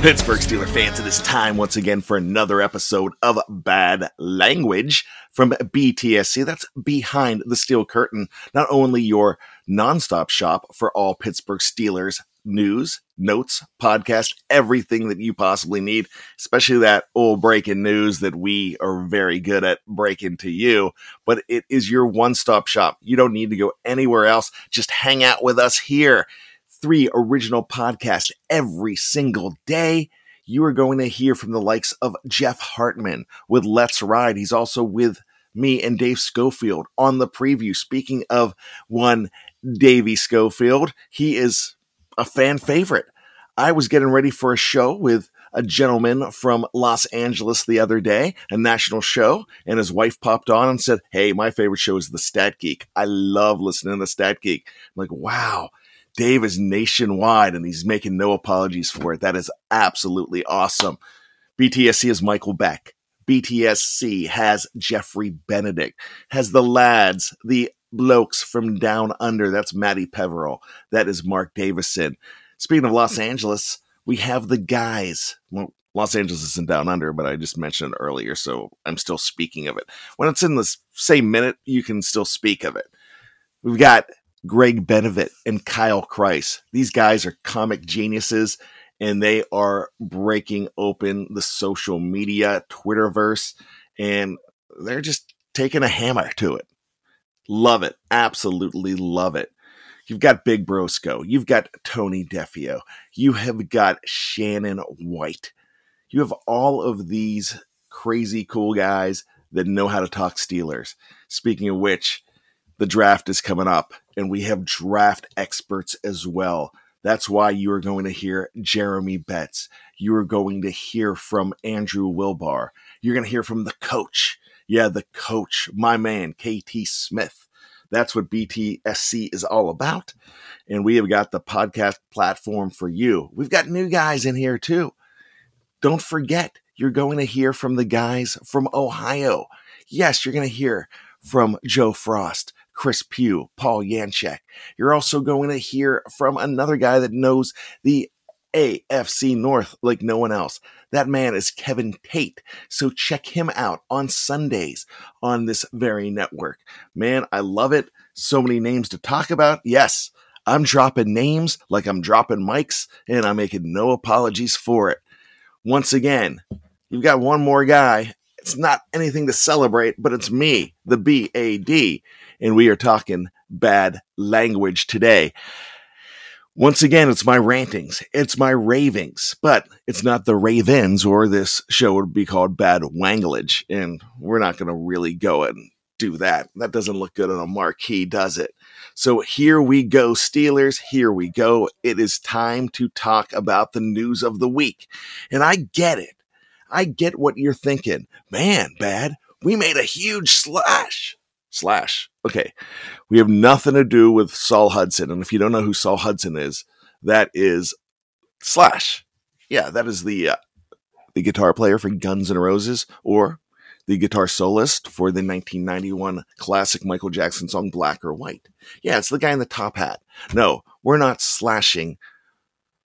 Pittsburgh Steelers fans, it is time once again for another episode of Bad Language from BTSC. That's behind the steel curtain. Not only your nonstop shop for all Pittsburgh Steelers news, notes, podcast, everything that you possibly need, especially that old breaking news that we are very good at breaking to you. But it is your one stop shop. You don't need to go anywhere else. Just hang out with us here three original podcasts every single day. You are going to hear from the likes of Jeff Hartman with Let's Ride. He's also with me and Dave Schofield on the preview. Speaking of one Davey Schofield, he is a fan favorite. I was getting ready for a show with a gentleman from Los Angeles the other day, a national show, and his wife popped on and said, Hey, my favorite show is The Stat Geek. I love listening to The Stat Geek. I'm like, wow, Dave is nationwide and he's making no apologies for it. That is absolutely awesome. BTSC is Michael Beck. BTSC has Jeffrey Benedict, has the lads, the blokes from down under. That's Matty Peveril. That is Mark Davison. Speaking of Los Angeles, we have the guys. Well, Los Angeles isn't down under, but I just mentioned it earlier, so I'm still speaking of it. When it's in the same minute, you can still speak of it. We've got Greg Benevit and Kyle Kreis. These guys are comic geniuses and they are breaking open the social media Twitterverse and they're just taking a hammer to it. Love it. Absolutely love it. You've got Big Brosco. You've got Tony Defeo. You have got Shannon White. You have all of these crazy cool guys that know how to talk Steelers. Speaking of which, the draft is coming up and we have draft experts as well. That's why you are going to hear Jeremy Betts. You are going to hear from Andrew Wilbar. You're going to hear from the coach. Yeah, the coach, my man, KT Smith. That's what BTSC is all about. And we have got the podcast platform for you. We've got new guys in here too. don't forget, you're going to hear from the guys from Ohio. Yes, you're going to hear from Joe Frost, Chris Pugh, Paul Yanchek. You're also going to hear from another guy that knows the AFC North like no one else. That man is Kevin Tate. So check him out on Sundays on this very network. Man, I love it. So many names to talk about. Yes, I'm dropping names like I'm dropping mics, and I'm making no apologies for it. Once again, you've got one more guy. It's not anything to celebrate, but it's me, the BAD, and we are talking bad language today. Once again, it's my rantings, it's my ravings, but it's not the ravens, or this show would be called Bad Wanglage, and we're not going to really go and do that. That doesn't look good on a marquee, does it? So here we go, Steelers. Here we go. It is time to talk about the news of the week. And I get it. I get what you're thinking. Man, bad. We made a huge slash. Slash. Okay. We have nothing to do with Saul Hudson. And if you don't know who Saul Hudson is, that is Slash. Yeah, that is the uh, the guitar player for Guns N' Roses or the guitar soloist for the 1991 classic Michael Jackson song Black or White. Yeah, it's the guy in the top hat. No, we're not slashing,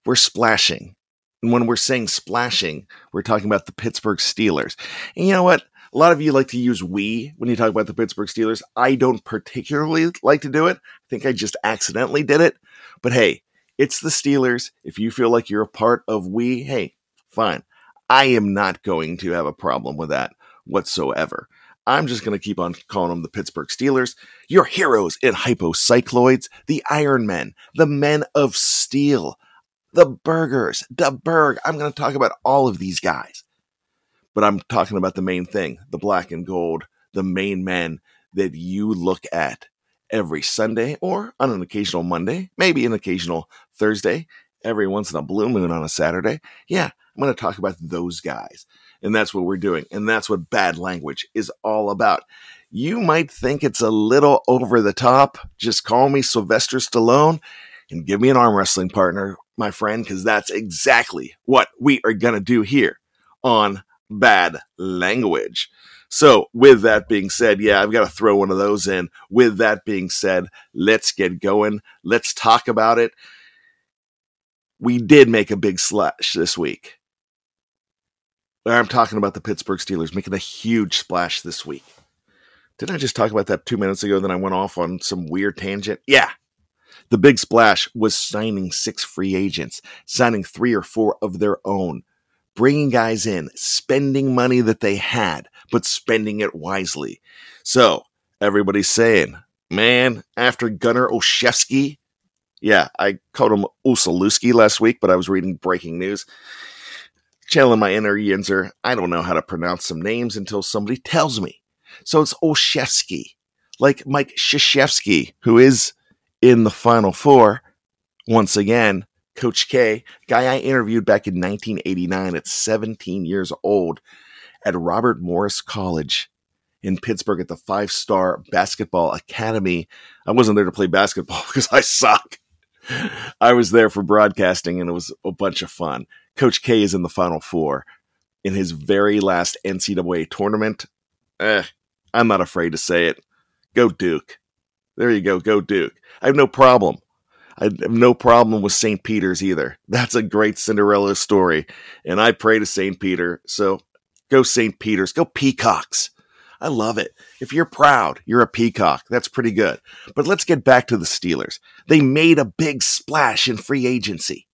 we're splashing. And when we're saying splashing, we're talking about the Pittsburgh Steelers. And you know what? A lot of you like to use we when you talk about the Pittsburgh Steelers. I don't particularly like to do it. I think I just accidentally did it. But hey, it's the Steelers. If you feel like you're a part of we, hey, fine. I am not going to have a problem with that whatsoever. I'm just going to keep on calling them the Pittsburgh Steelers, your heroes in hypocycloids, the Iron Men, the Men of Steel, the Burgers, the Burgh. I'm going to talk about all of these guys. But I'm talking about the main thing, the black and gold, the main men that you look at every Sunday or on an occasional Monday, maybe an occasional Thursday, every once in a blue moon on a Saturday. Yeah, I'm going to talk about those guys. And that's what we're doing. And that's what bad language is all about. You might think it's a little over the top. Just call me Sylvester Stallone and give me an arm wrestling partner, my friend, because that's exactly what we are going to do here on Bad Language. So, with that being said, yeah, I've got to throw one of those in. With that being said, let's get going. Let's talk about it. We did make a big slash this week. I'm talking about the Pittsburgh Steelers making a huge splash this week. Didn't I just talk about that two minutes ago? Then I went off on some weird tangent. Yeah. The big splash was signing six free agents, signing three or four of their own, bringing guys in, spending money that they had, but spending it wisely. So everybody's saying, man, after Gunnar Olszewski, yeah, I called him Usalewski last week, but I was reading breaking news channeling my inner Yinzer, I don't know how to pronounce some names until somebody tells me. So it's Olszewski, like Mike Krzyzewski, who is in the Final Four. Once again, Coach K, guy I interviewed back in 1989 at 17 years old at Robert Morris College in Pittsburgh at the Five Star Basketball Academy. I wasn't there to play basketball because I suck. I was there for broadcasting and it was a bunch of fun. Coach K is in the Final Four in his very last NCAA tournament. Eh, I'm not afraid to say it. Go Duke. There you go. Go Duke. I have no problem. I have no problem with St. Peter's either. That's a great Cinderella story. And I pray to St. Peter. So go St. Peter's. Go Peacocks. I love it. If you're proud, you're a peacock. That's pretty good. But let's get back to the Steelers. They made a big splash in free agency.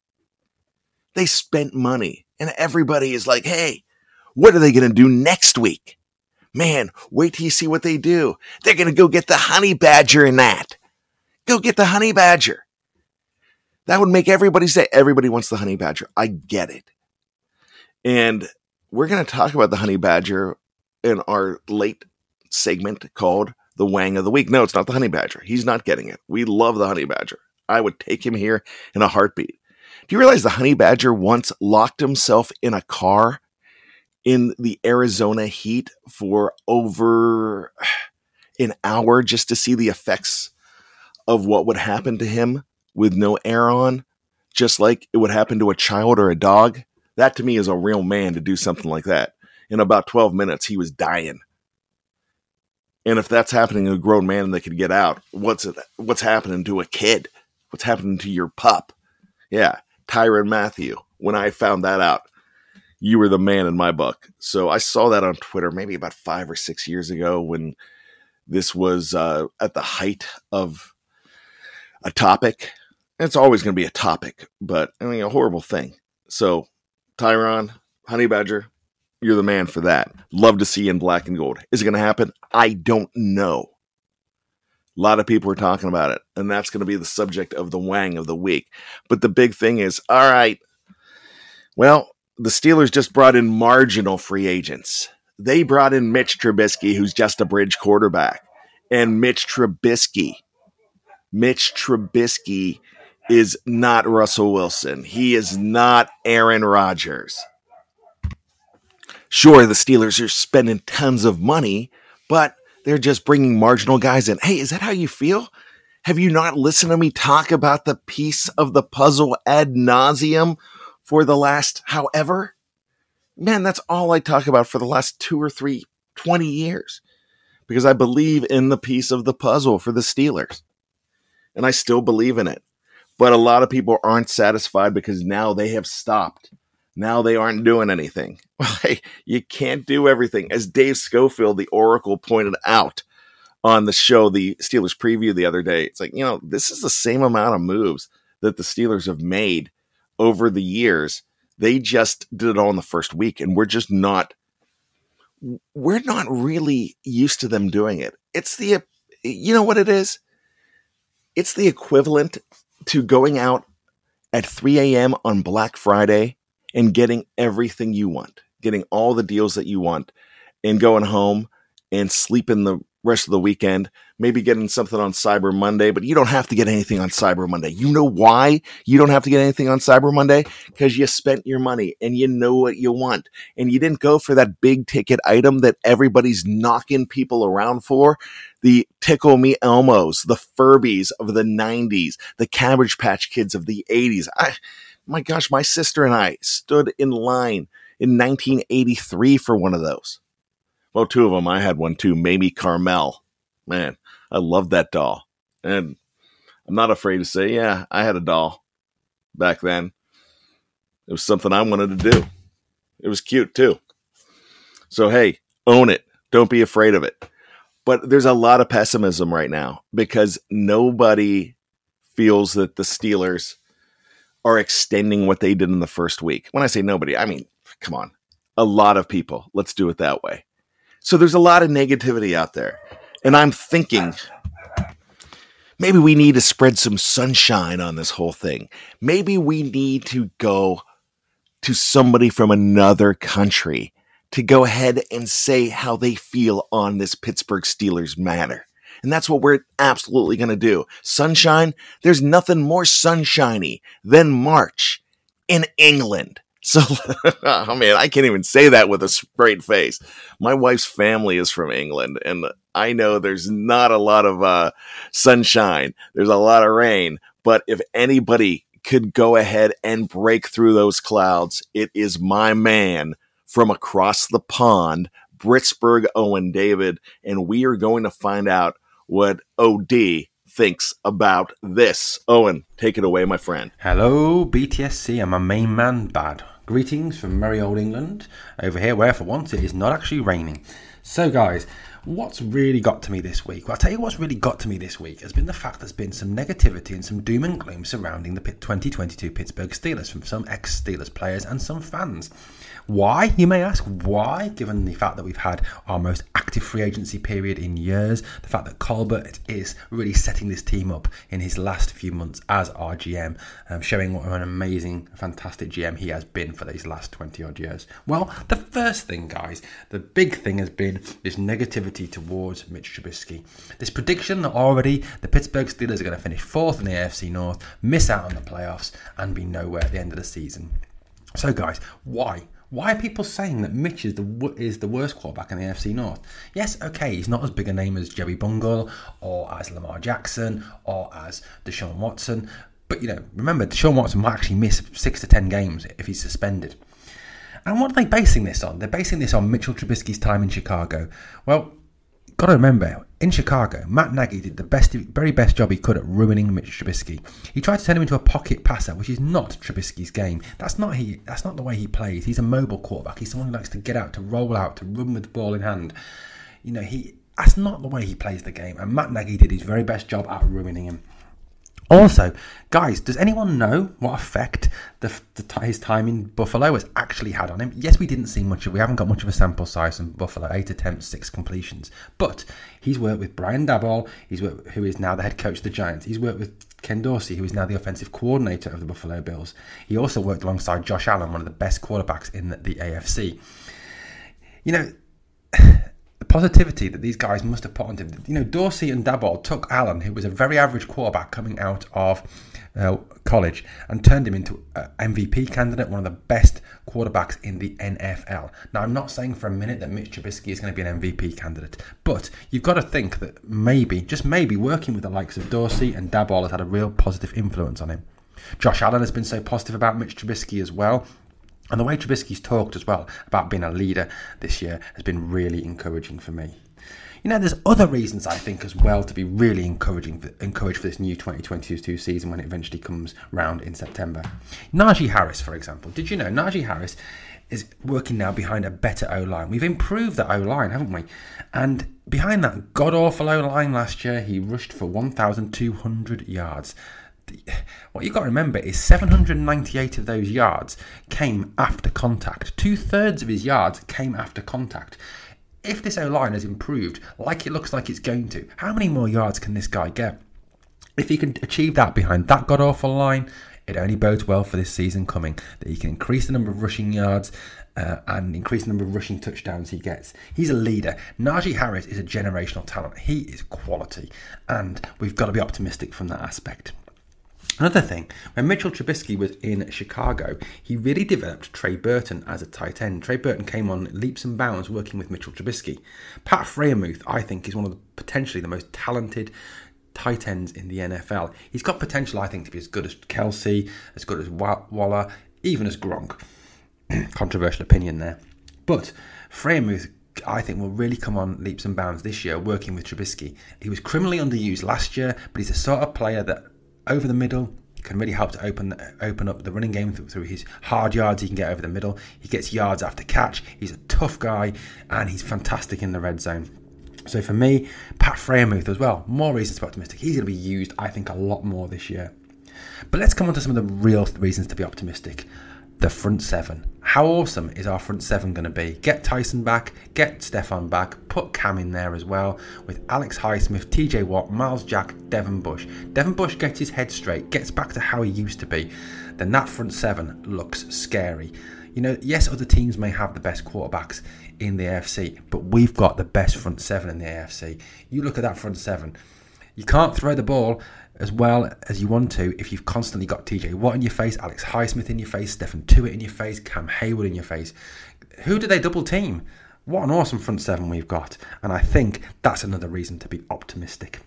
They spent money, and everybody is like, hey, what are they going to do next week? Man, wait till you see what they do. They're going to go get the honey badger in that. Go get the honey badger. That would make everybody say, everybody wants the honey badger. I get it. And we're going to talk about the honey badger in our late segment called the Wang of the Week. No, it's not the Honey Badger. He's not getting it. We love the Honey Badger. I would take him here in a heartbeat. Do you realize the Honey Badger once locked himself in a car in the Arizona heat for over an hour just to see the effects of what would happen to him with no air on, just like it would happen to a child or a dog? That to me is a real man to do something like that. In about 12 minutes, he was dying. And if that's happening to a grown man that could get out, what's it, what's happening to a kid? What's happening to your pup? Yeah, Tyrann Mathieu. When I found that out, you were the man in my book. So I saw that on Twitter maybe about five or six years ago when this was uh, at the height of a topic. It's always going to be a topic, but I mean, a horrible thing. So, Tyrann, Honey Badger, you're the man for that. Love to see in black and gold. Is it going to happen? I don't know. A lot of people are talking about it, and that's going to be the subject of the Wang of the week. But the big thing is all right, well, the Steelers just brought in marginal free agents. They brought in Mitch Trubisky, who's just a bridge quarterback. And Mitch Trubisky, Mitch Trubisky is not Russell Wilson. He is not Aaron Rodgers. Sure, the Steelers are spending tons of money, but they're just bringing marginal guys in. Hey, is that how you feel? Have you not listened to me talk about the piece of the puzzle ad nauseum for the last however? Man, that's all I talk about for the last two or three, 20 years because I believe in the piece of the puzzle for the Steelers. And I still believe in it. But a lot of people aren't satisfied because now they have stopped. Now they aren't doing anything. you can't do everything. As Dave Schofield, the Oracle, pointed out on the show, the Steelers preview the other day, it's like, you know, this is the same amount of moves that the Steelers have made over the years. They just did it all in the first week, and we're just not we're not really used to them doing it. It's the you know what it is? It's the equivalent to going out at 3 a.m. on Black Friday and getting everything you want, getting all the deals that you want, and going home and sleeping the rest of the weekend, maybe getting something on Cyber Monday, but you don't have to get anything on Cyber Monday. You know why you don't have to get anything on Cyber Monday? Because you spent your money and you know what you want. And you didn't go for that big ticket item that everybody's knocking people around for. The Tickle Me Elmos, the Furbies of the 90s, the Cabbage Patch Kids of the 80s. I, my gosh, my sister and I stood in line in 1983 for one of those. Well, two of them. I had one too. Mamie Carmel. Man, I loved that doll. And I'm not afraid to say, yeah, I had a doll back then. It was something I wanted to do. It was cute too. So, hey, own it. Don't be afraid of it. But there's a lot of pessimism right now because nobody feels that the Steelers are extending what they did in the first week. When I say nobody, I mean, come on, a lot of people. Let's do it that way. So there's a lot of negativity out there. And I'm thinking maybe we need to spread some sunshine on this whole thing. Maybe we need to go to somebody from another country to go ahead and say how they feel on this Pittsburgh Steelers matter. And that's what we're absolutely going to do. Sunshine, there's nothing more sunshiny than March in England. So, I mean, I can't even say that with a straight face. My wife's family is from England, and I know there's not a lot of uh, sunshine. There's a lot of rain. But if anybody could go ahead and break through those clouds, it is my man from across the pond, Britsburg Owen David, and we are going to find out what OD thinks about this. Owen, take it away, my friend. Hello, BTSC. I'm a main man, Bad. Greetings from merry old England, over here where for once it is not actually raining. So, guys, what's really got to me this week? Well, I'll tell you what's really got to me this week has been the fact there's been some negativity and some doom and gloom surrounding the 2022 Pittsburgh Steelers from some ex Steelers players and some fans. Why, you may ask? Why, given the fact that we've had our most active free agency period in years, the fact that Colbert is really setting this team up in his last few months as our GM, um, showing what an amazing, fantastic GM he has been for these last 20 odd years? Well, the first thing, guys, the big thing has been this negativity towards Mitch Trubisky. This prediction that already the Pittsburgh Steelers are going to finish fourth in the AFC North, miss out on the playoffs, and be nowhere at the end of the season. So, guys, why? Why are people saying that Mitch is the is the worst quarterback in the NFC North? Yes, okay, he's not as big a name as Jerry Bungle or as Lamar Jackson or as Deshaun Watson, but you know, remember Deshaun Watson might actually miss six to ten games if he's suspended. And what are they basing this on? They're basing this on Mitchell Trubisky's time in Chicago. Well, got to remember, in Chicago, Matt Nagy did the best, very best job he could at ruining Mitch Trubisky. He tried to turn him into a pocket passer, which is not Trubisky's game. That's not he. That's not the way he plays. He's a mobile quarterback. He's someone who likes to get out, to roll out, to run with the ball in hand. You know, he. That's not the way he plays the game. And Matt Nagy did his very best job at ruining him. Also, guys, does anyone know what effect the, the, his time in Buffalo has actually had on him? Yes, we didn't see much of. We haven't got much of a sample size from Buffalo. Eight attempts, six completions. But he's worked with Brian Daboll, he's worked, who is now the head coach of the Giants. He's worked with Ken Dorsey, who is now the offensive coordinator of the Buffalo Bills. He also worked alongside Josh Allen, one of the best quarterbacks in the, the AFC. You know positivity that these guys must have put onto him. You know, Dorsey and Daboll took Allen, who was a very average quarterback coming out of uh, college, and turned him into an MVP candidate, one of the best quarterbacks in the NFL. Now, I'm not saying for a minute that Mitch Trubisky is going to be an MVP candidate, but you've got to think that maybe, just maybe, working with the likes of Dorsey and Daboll has had a real positive influence on him. Josh Allen has been so positive about Mitch Trubisky as well. And the way Trubisky's talked as well about being a leader this year has been really encouraging for me. You know, there's other reasons I think as well to be really encouraging, for, encouraged for this new 2022 season when it eventually comes round in September. Najee Harris, for example. Did you know Najee Harris is working now behind a better O line? We've improved that O line, haven't we? And behind that god awful O line last year, he rushed for 1,200 yards what you've got to remember is 798 of those yards came after contact. Two thirds of his yards came after contact. If this O line has improved like it looks like it's going to, how many more yards can this guy get? If he can achieve that behind that god awful line, it only bodes well for this season coming. That he can increase the number of rushing yards uh, and increase the number of rushing touchdowns he gets. He's a leader. Najee Harris is a generational talent. He is quality, and we've got to be optimistic from that aspect. Another thing, when Mitchell Trubisky was in Chicago, he really developed Trey Burton as a tight end. Trey Burton came on leaps and bounds working with Mitchell Trubisky. Pat Freiermuth, I think, is one of the potentially the most talented tight ends in the NFL. He's got potential, I think, to be as good as Kelce, as good as Waller, even as Gronk. Controversial opinion there. But Freiermuth I think will really come on leaps and bounds this year working with Trubisky. He was criminally underused last year, but he's the sort of player that over the middle can really help to open open up the running game through, his hard yards. He can get over the middle. He gets yards after catch. He's a tough guy, and he's fantastic in the red zone. So for me, Pat Freiermuth as well. More reasons to be optimistic. He's going to be used, I think, a lot more this year. But let's come on to some of the real reasons to be optimistic the front seven. How awesome is our front seven going to be? Get Tyson back, get Stephon back, put Cam in there as well with Alex Highsmith, TJ Watt, Myles Jack, Devin Bush. Devin Bush gets his head straight, gets back to how he used to be, then that front seven looks scary. You know, yes, other teams may have the best quarterbacks in the AFC, but we've got the best front seven in the AFC. You look at that front seven. You can't throw the ball as well as you want to if you've constantly got TJ Watt in your face, Alex Highsmith in your face, Stephon Tuitt in your face, Cam Heyward in your face. Who do they double team? What an awesome front seven we've got. And I think that's another reason to be optimistic.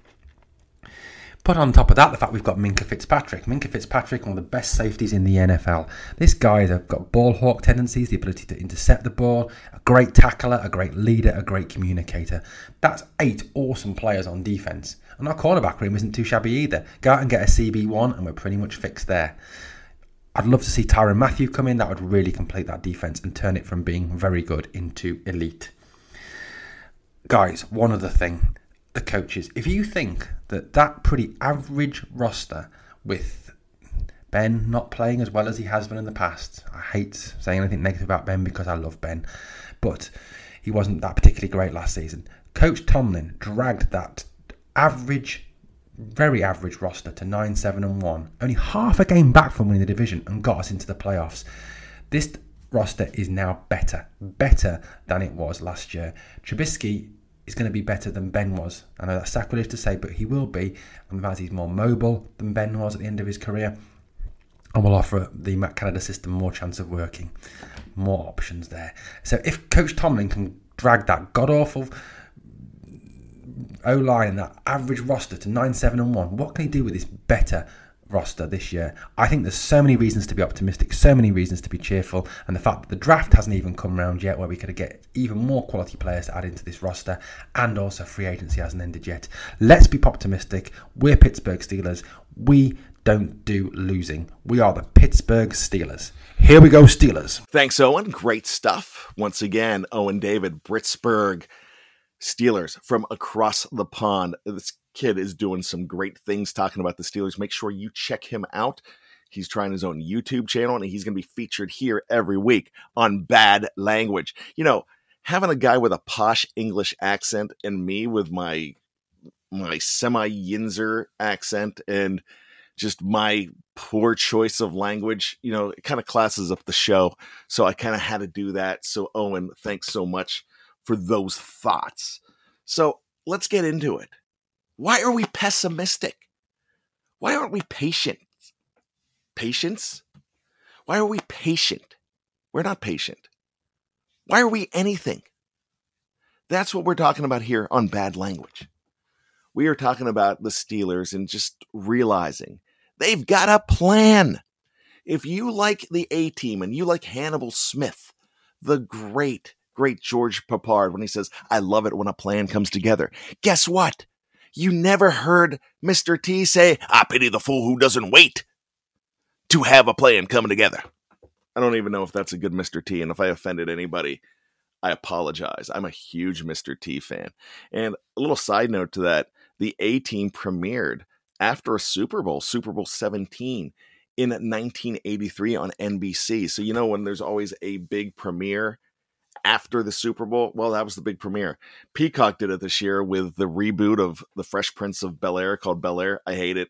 Put on top of that the fact we've got Minkah Fitzpatrick. Minkah Fitzpatrick, one of the best safeties in the NFL. This guy has got ball hawk tendencies, the ability to intercept the ball, a great tackler, a great leader, a great communicator. That's eight awesome players on defense. And our cornerback room isn't too shabby either. Go out and get a CB1, and we're pretty much fixed there. I'd love to see Tyrann Mathieu come in. That would really complete that defense and turn it from being very good into elite. Guys, one other thing the coaches. If you think that that pretty average roster with Ben not playing as well as he has been in the past, I hate saying anything negative about Ben because I love Ben, but he wasn't that particularly great last season. Coach Tomlin dragged that average, very average roster to 9 7 and 1, only half a game back from winning the division and got us into the playoffs. This roster is now better, better than it was last year. Trubisky is going to be better than Ben was. I know that's sacrilege to say, but he will be. And as he's more mobile than Ben was at the end of his career, and will offer the Matt Canada system more chance of working, more options there. So if Coach Tomlin can drag that god awful O line and that average roster to nine seven and one, what can he do with this better roster this year. I think there's so many reasons to be optimistic, so many reasons to be cheerful, and the fact that the draft hasn't even come around yet, where we could get even more quality players to add into this roster, and also free agency hasn't ended yet. Let's be optimistic. We're Pittsburgh Steelers. We don't do losing. We are the Pittsburgh Steelers. Here we go, Steelers. Thanks, Owen. Great stuff. Once again, Owen David, Britsburg Steelers from across the pond. This kid is doing some great things talking about the Steelers. Make sure you check him out. He's trying his own YouTube channel and he's going to be featured here every week on Bad Language. You know, having a guy with a posh English accent and me with my my semi Yinzer accent and just my poor choice of language, you know, it kind of classes up the show. So I kind of had to do that. So Owen, thanks so much for those thoughts. So let's get into it. Why are we pessimistic? Why aren't we patient? Patience? Why are we patient? We're not patient. Why are we anything? That's what we're talking about here on Bad Language. We are talking about the Steelers and just realizing they've got a plan. If you like the A team and you like Hannibal Smith, the great, great George Peppard, when he says, I love it when a plan comes together, guess what? You never heard Mr. T say, I pity the fool who doesn't wait to have a plan coming together. I don't even know if that's a good Mr. T. And if I offended anybody, I apologize. I'm a huge Mr. T fan. And a little side note to that the A team premiered after a Super Bowl, Super Bowl 17 in 1983 on NBC. So, you know, when there's always a big premiere after the Super Bowl, well, that was the big premiere. Peacock did it this year with the reboot of The Fresh Prince of Bel Air called Bel Air. I hate it.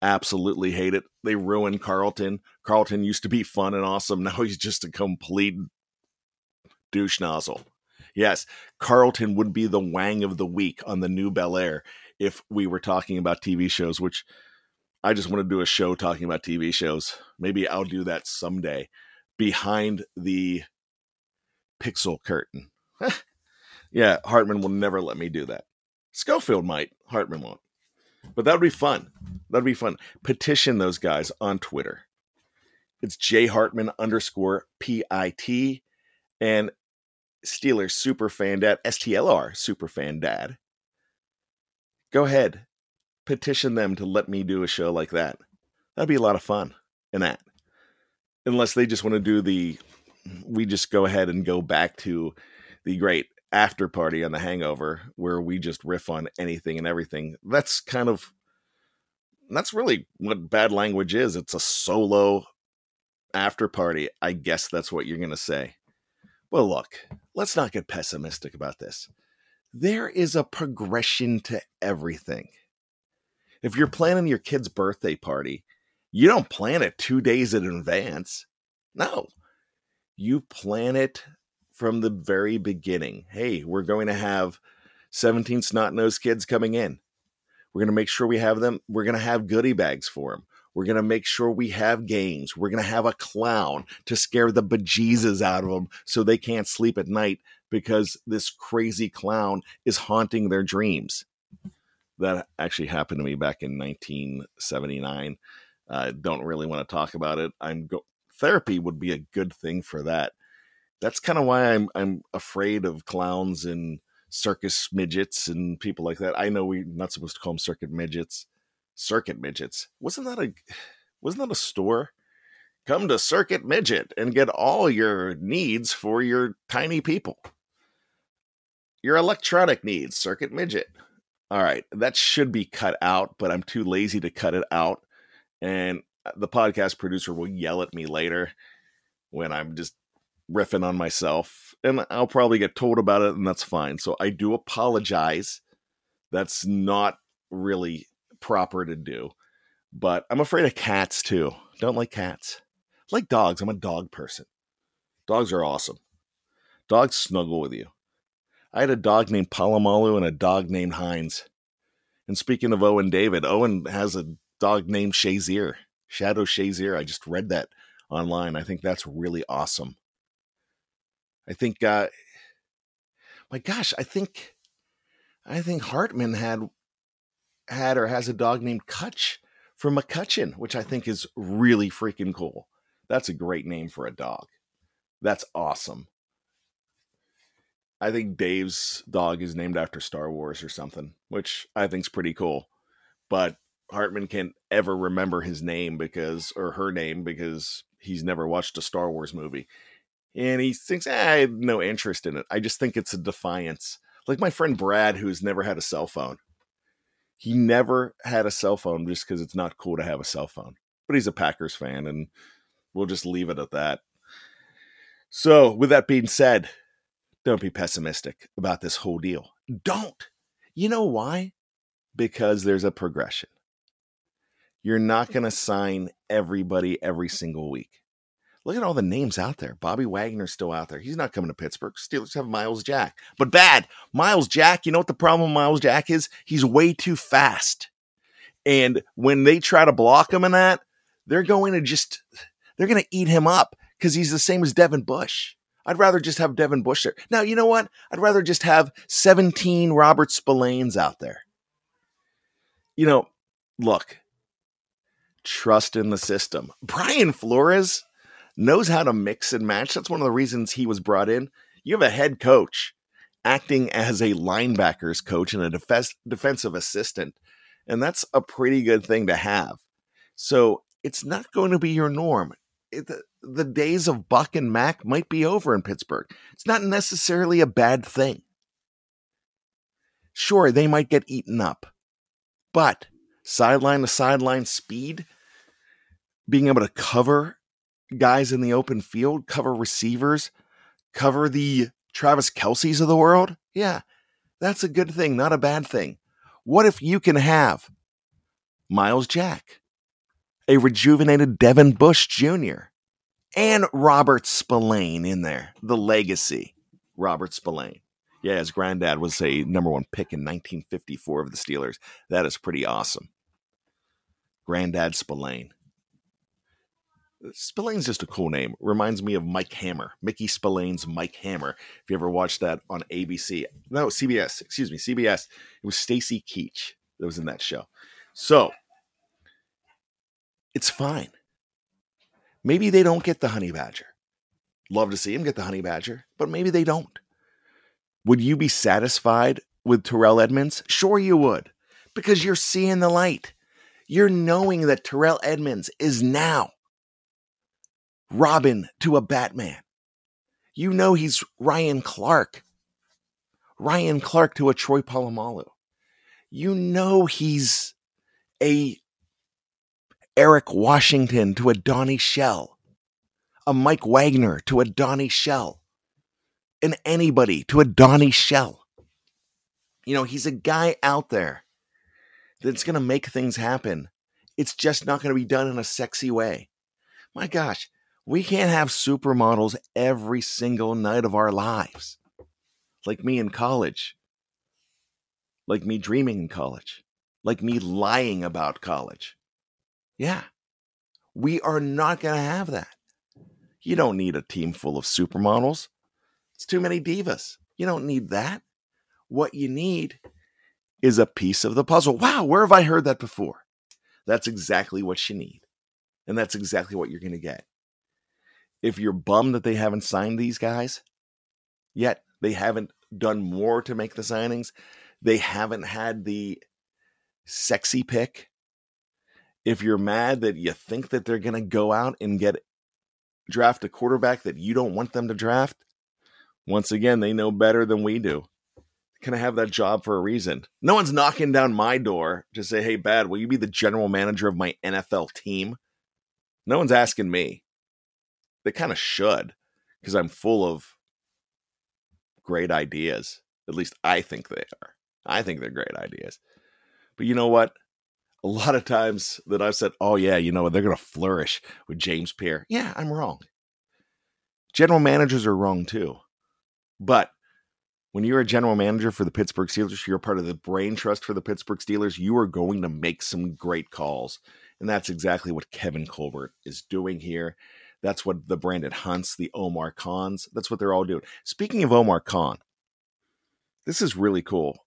Absolutely hate it. They ruined Carlton. Carlton used to be fun and awesome. Now he's just a complete douche nozzle. Yes, Carlton would be the wang of the week on the new Bel Air if we were talking about TV shows, which I just want to do a show talking about TV shows. Maybe I'll do that someday behind the pixel curtain. yeah, Hartman will never let me do that. Schofield might, Hartman won't. But that would be fun. That'd be fun. Petition those guys on Twitter. It's J Hartman underscore PIT and Steelers super fan dad, STLR super fan dad. Go ahead, petition them to let me do a show like that. That'd be a lot of fun in that. Unless they just want to do the we just go ahead and go back to the great after party on the hangover where we just riff on anything and everything. That's kind of that's really what bad language is. It's a solo after party. I guess that's what you're going to say. Well, look, let's not get pessimistic about this. There is a progression to everything. If you're planning your kid's birthday party, you don't plan it two days in advance. No, you plan it from the very beginning. Hey, we're going to have 17 snot nosed kids coming in. We're going to make sure we have them. We're going to have goodie bags for them. We're going to make sure we have games. We're going to have a clown to scare the bejesus out of them so they can't sleep at night because this crazy clown is haunting their dreams. That actually happened to me back in 1979. I uh, don't really want to talk about it. I'm go- therapy would be a good thing for that. That's kind of why I'm I'm afraid of clowns and circus midgets and people like that. I know we're not supposed to call them circuit midgets. Circuit midgets. Wasn't that a wasn't that a store? Come to Circuit Midget and get all your needs for your tiny people. Your electronic needs, Circuit Midget. All right, that should be cut out, but I'm too lazy to cut it out. And the podcast producer will yell at me later when I'm just riffing on myself, and I'll probably get told about it, and that's fine. So I do apologize. That's not really proper to do, but I'm afraid of cats too. Don't like cats. Like dogs. I'm a dog person. Dogs are awesome. Dogs snuggle with you. I had a dog named Polamalu and a dog named Heinz. And speaking of Owen David, Owen has a dog named Shazier. Shadow Shazier. I just read that online. I think that's really awesome. I think, uh, my gosh, I think, I think Hartman had, had or has a dog named Kutch for McCutcheon, which I think is really freaking cool. That's a great name for a dog. That's awesome. I think Dave's dog is named after Star Wars or something, which I think's pretty cool. But Hartman can't ever remember his name because or her name because he's never watched a Star Wars movie. And he thinks, eh, I have no interest in it. I just think it's a defiance. Like my friend Brad, who's never had a cell phone. He never had a cell phone just because it's not cool to have a cell phone. But he's a Packers fan, and we'll just leave it at that. So, with that being said, don't be pessimistic about this whole deal. Don't. You know why? Because there's a progression. You're not going to sign everybody every single week. Look at all the names out there. Bobby Wagner's still out there. He's not coming to Pittsburgh. Steelers have Myles Jack. But bad. Myles Jack, you know what the problem with Myles Jack is? He's way too fast. And when they try to block him in that, they're going to just they're going to eat him up because he's the same as Devin Bush. I'd rather just have Devin Bush there. Now, you know what? I'd rather just have 17 Robert Spillanes out there. You know, look, trust in the system. Brian Flores knows how to mix and match. That's one of the reasons he was brought in. You have a head coach acting as a linebackers coach and a def- defensive assistant, and that's a pretty good thing to have. So it's not going to be your norm. It, the, the days of Buck and Mac might be over in Pittsburgh. It's not necessarily a bad thing. Sure, they might get eaten up, but sideline to sideline speed, being able to cover guys in the open field, cover receivers, cover the Travis Kelce's of the world, yeah, that's a good thing, not a bad thing. What if you can have Myles Jack, a rejuvenated Devin Bush Jr., and Robert Spillane in there, the legacy Robert Spillane. Yeah, his granddad was a number one pick in 1954 of the Steelers. That is pretty awesome. Granddad Spillane. Spillane's just a cool name. Reminds me of Mike Hammer, Mickey Spillane's Mike Hammer. If you ever watched that on ABC, no CBS, excuse me, CBS. It was Stacy Keach that was in that show. So it's fine. Maybe they don't get the honey badger. Love to see him get the honey badger, but maybe they don't. Would you be satisfied with Terrell Edmunds? Sure, you would, because you're seeing the light. You're knowing that Terrell Edmunds is now Robin to a Batman. You know he's Ryan Clark. Ryan Clark to a Troy Polamalu. You know he's a Eric Washington to a Donnie Shell, a Mike Wagner to a Donnie Shell, an anybody to a Donnie Shell. You know, he's a guy out there that's going to make things happen. It's just not going to be done in a sexy way. My gosh, we can't have supermodels every single night of our lives. Like me in college. Like me dreaming in college. Like me lying about college. Yeah. We are not going to have that. You don't need a team full of supermodels. It's too many divas. You don't need that. What you need is a piece of the puzzle. Wow, where have I heard that before? That's exactly what you need. And that's exactly what you're going to get if you're bummed that they haven't signed these guys yet, they haven't done more to make the signings, they haven't had the sexy pick. If you're mad that you think that they're going to go out and get draft a quarterback that you don't want them to draft, once again, they know better than we do. Can I have that job for a reason? No one's knocking down my door to say, hey, bad, will you be the general manager of my NFL team? No one's asking me they kind of should because I'm full of great ideas. At least I think they are. I think they're great ideas. But you know what? A lot of times that I've said, oh, yeah, you know, what? they're going to flourish with James Pierre. Yeah, I'm wrong. General managers are wrong too. But when you're a general manager for the Pittsburgh Steelers, you're part of the brain trust for the Pittsburgh Steelers, you are going to make some great calls. And that's exactly what Kevin Colbert is doing here. That's what the Brandon Hunts, the Omar Khans, that's what they're all doing. Speaking of Omar Khan, this is really cool.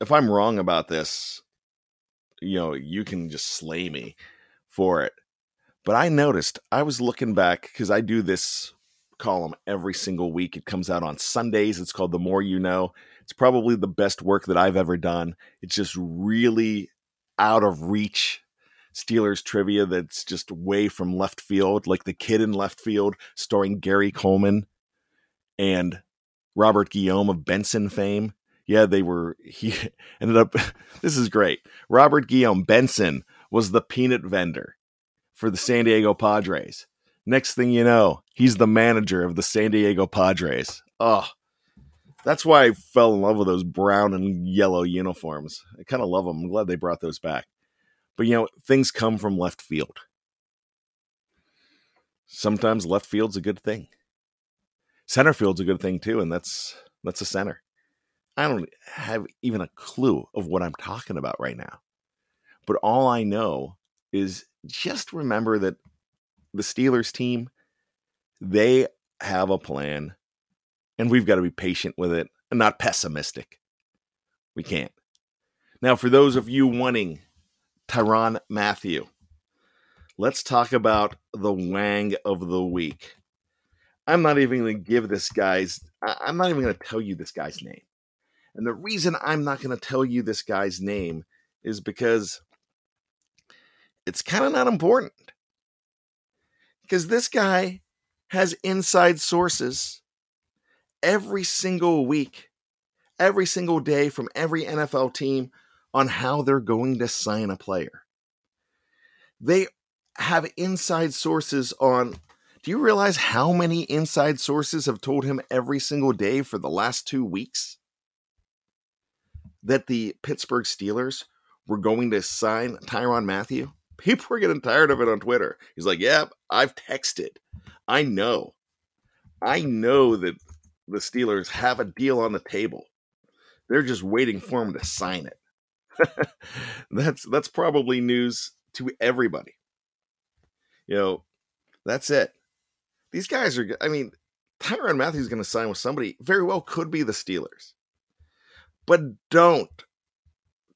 If I'm wrong about this, you know, you can just slay me for it. But I noticed I was looking back because I do this column every single week. It comes out on Sundays. It's called The More You Know. It's probably the best work that I've ever done. It's just really out of reach Steelers trivia that's just way from left field, like The Kid in Left Field, starring Gary Coleman and Robert Guillaume of Benson fame. Yeah, they were, he ended up, this is great. Robert Guillaume Benson was the peanut vendor for the San Diego Padres. Next thing you know, he's the manager of the San Diego Padres. Oh, that's why I fell in love with those brown and yellow uniforms. I kind of love them. I'm glad they brought those back. But you know, things come from left field. Sometimes left field's a good thing. Center field's a good thing too, and that's that's a center. I don't have even a clue of what I'm talking about right now. But all I know is just remember that the Steelers team, they have a plan, and we've got to be patient with it and not pessimistic. We can't. Now, for those of you wanting Tyrann Mathieu. let's talk about the Wang of the week. I'm not even going to give this guy's, I'm not even going to tell you this guy's name. And the reason I'm not going to tell you this guy's name is because it's kind of not important because this guy has inside sources every single week, every single day from every NFL team on how they're going to sign a player. They have inside sources on. Do you realize how many inside sources have told him every single day for the last two weeks that the Pittsburgh Steelers were going to sign Tyrann Mathieu? people were getting tired of it on Twitter. He's like, "Yeah, I've texted. I know. I know that the Steelers have a deal on the table. They're just waiting for him to sign it." that's that's probably news to everybody. You know, that's it. These guys are I mean, Tyrann Mathieu's going to sign with somebody very well could be the Steelers. But don't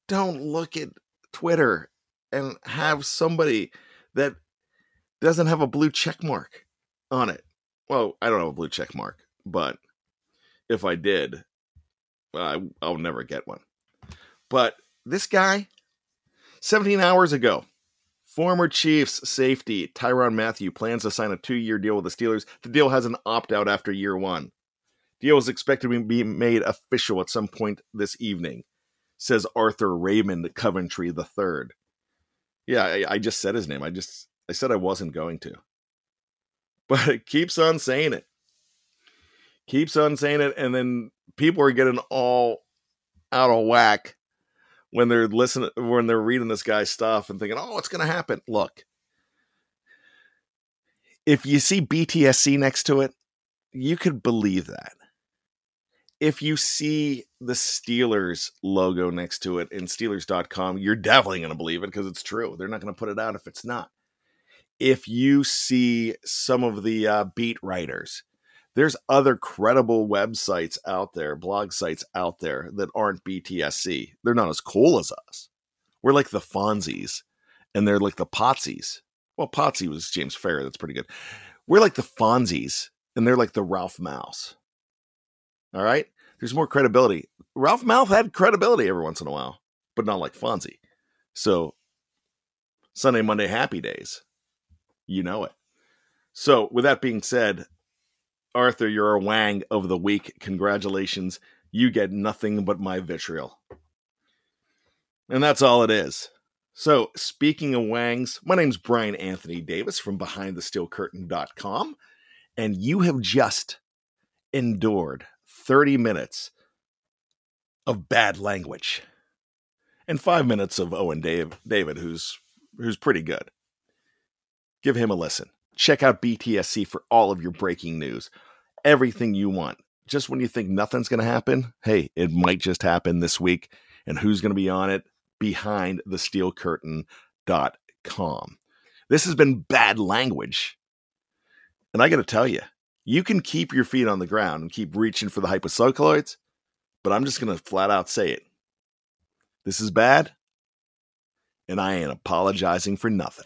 don't look at Twitter and have somebody that doesn't have a blue check mark on it. Well, I don't have a blue check mark, but if I did, I, I'll never get one. But this guy, 17 hours ago, former Chiefs safety Tyrann Mathieu plans to sign a two year deal with the Steelers. The deal has an opt out after year one. Deal is expected to be made official at some point this evening, says Arthur Raymond Coventry III. Yeah, I, I just said his name. I just I said I wasn't going to. But it keeps on saying it. Keeps on saying it, and then people are getting all out of whack when they're listening when they're reading this guy's stuff and thinking, "Oh, what's going to happen?" Look, if you see BTSC next to it, you could believe that if you see the Steelers logo next to it in Steelers.com, you're definitely going to believe it because it's true. They're not going to put it out if it's not. If you see some of the uh, beat writers, there's other credible websites out there, blog sites out there that aren't BTSC. They're not as cool as us. We're like the Fonzies, and they're like the Potzies. Well, Potsy was James Fair. That's pretty good. We're like the Fonzies, and they're like the Ralph Malph all right. There's more credibility. Ralph Malph had credibility every once in a while, but not like Fonzie. So Sunday, Monday, happy days. You know it. So, with that being said, Arthur, you're a wang of the week. Congratulations. You get nothing but my vitriol. And that's all it is. So, speaking of wangs, my name's Brian Anthony Davis from BehindTheSteelCurtain.com, and you have just endured 30 minutes of bad language and five minutes of Owen Dave, David, who's who's pretty good. Give him a listen. Check out BTSC for all of your breaking news, everything you want. Just when you think nothing's going to happen, hey, it might just happen this week. And who's going to be on it? Behind the steel curtain.com. This has been bad language. And I got to tell you, you can keep your feet on the ground and keep reaching for the hypocycloids, but I'm just going to flat out say it. This is bad. and I ain't apologizing for nothing.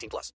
18 plus.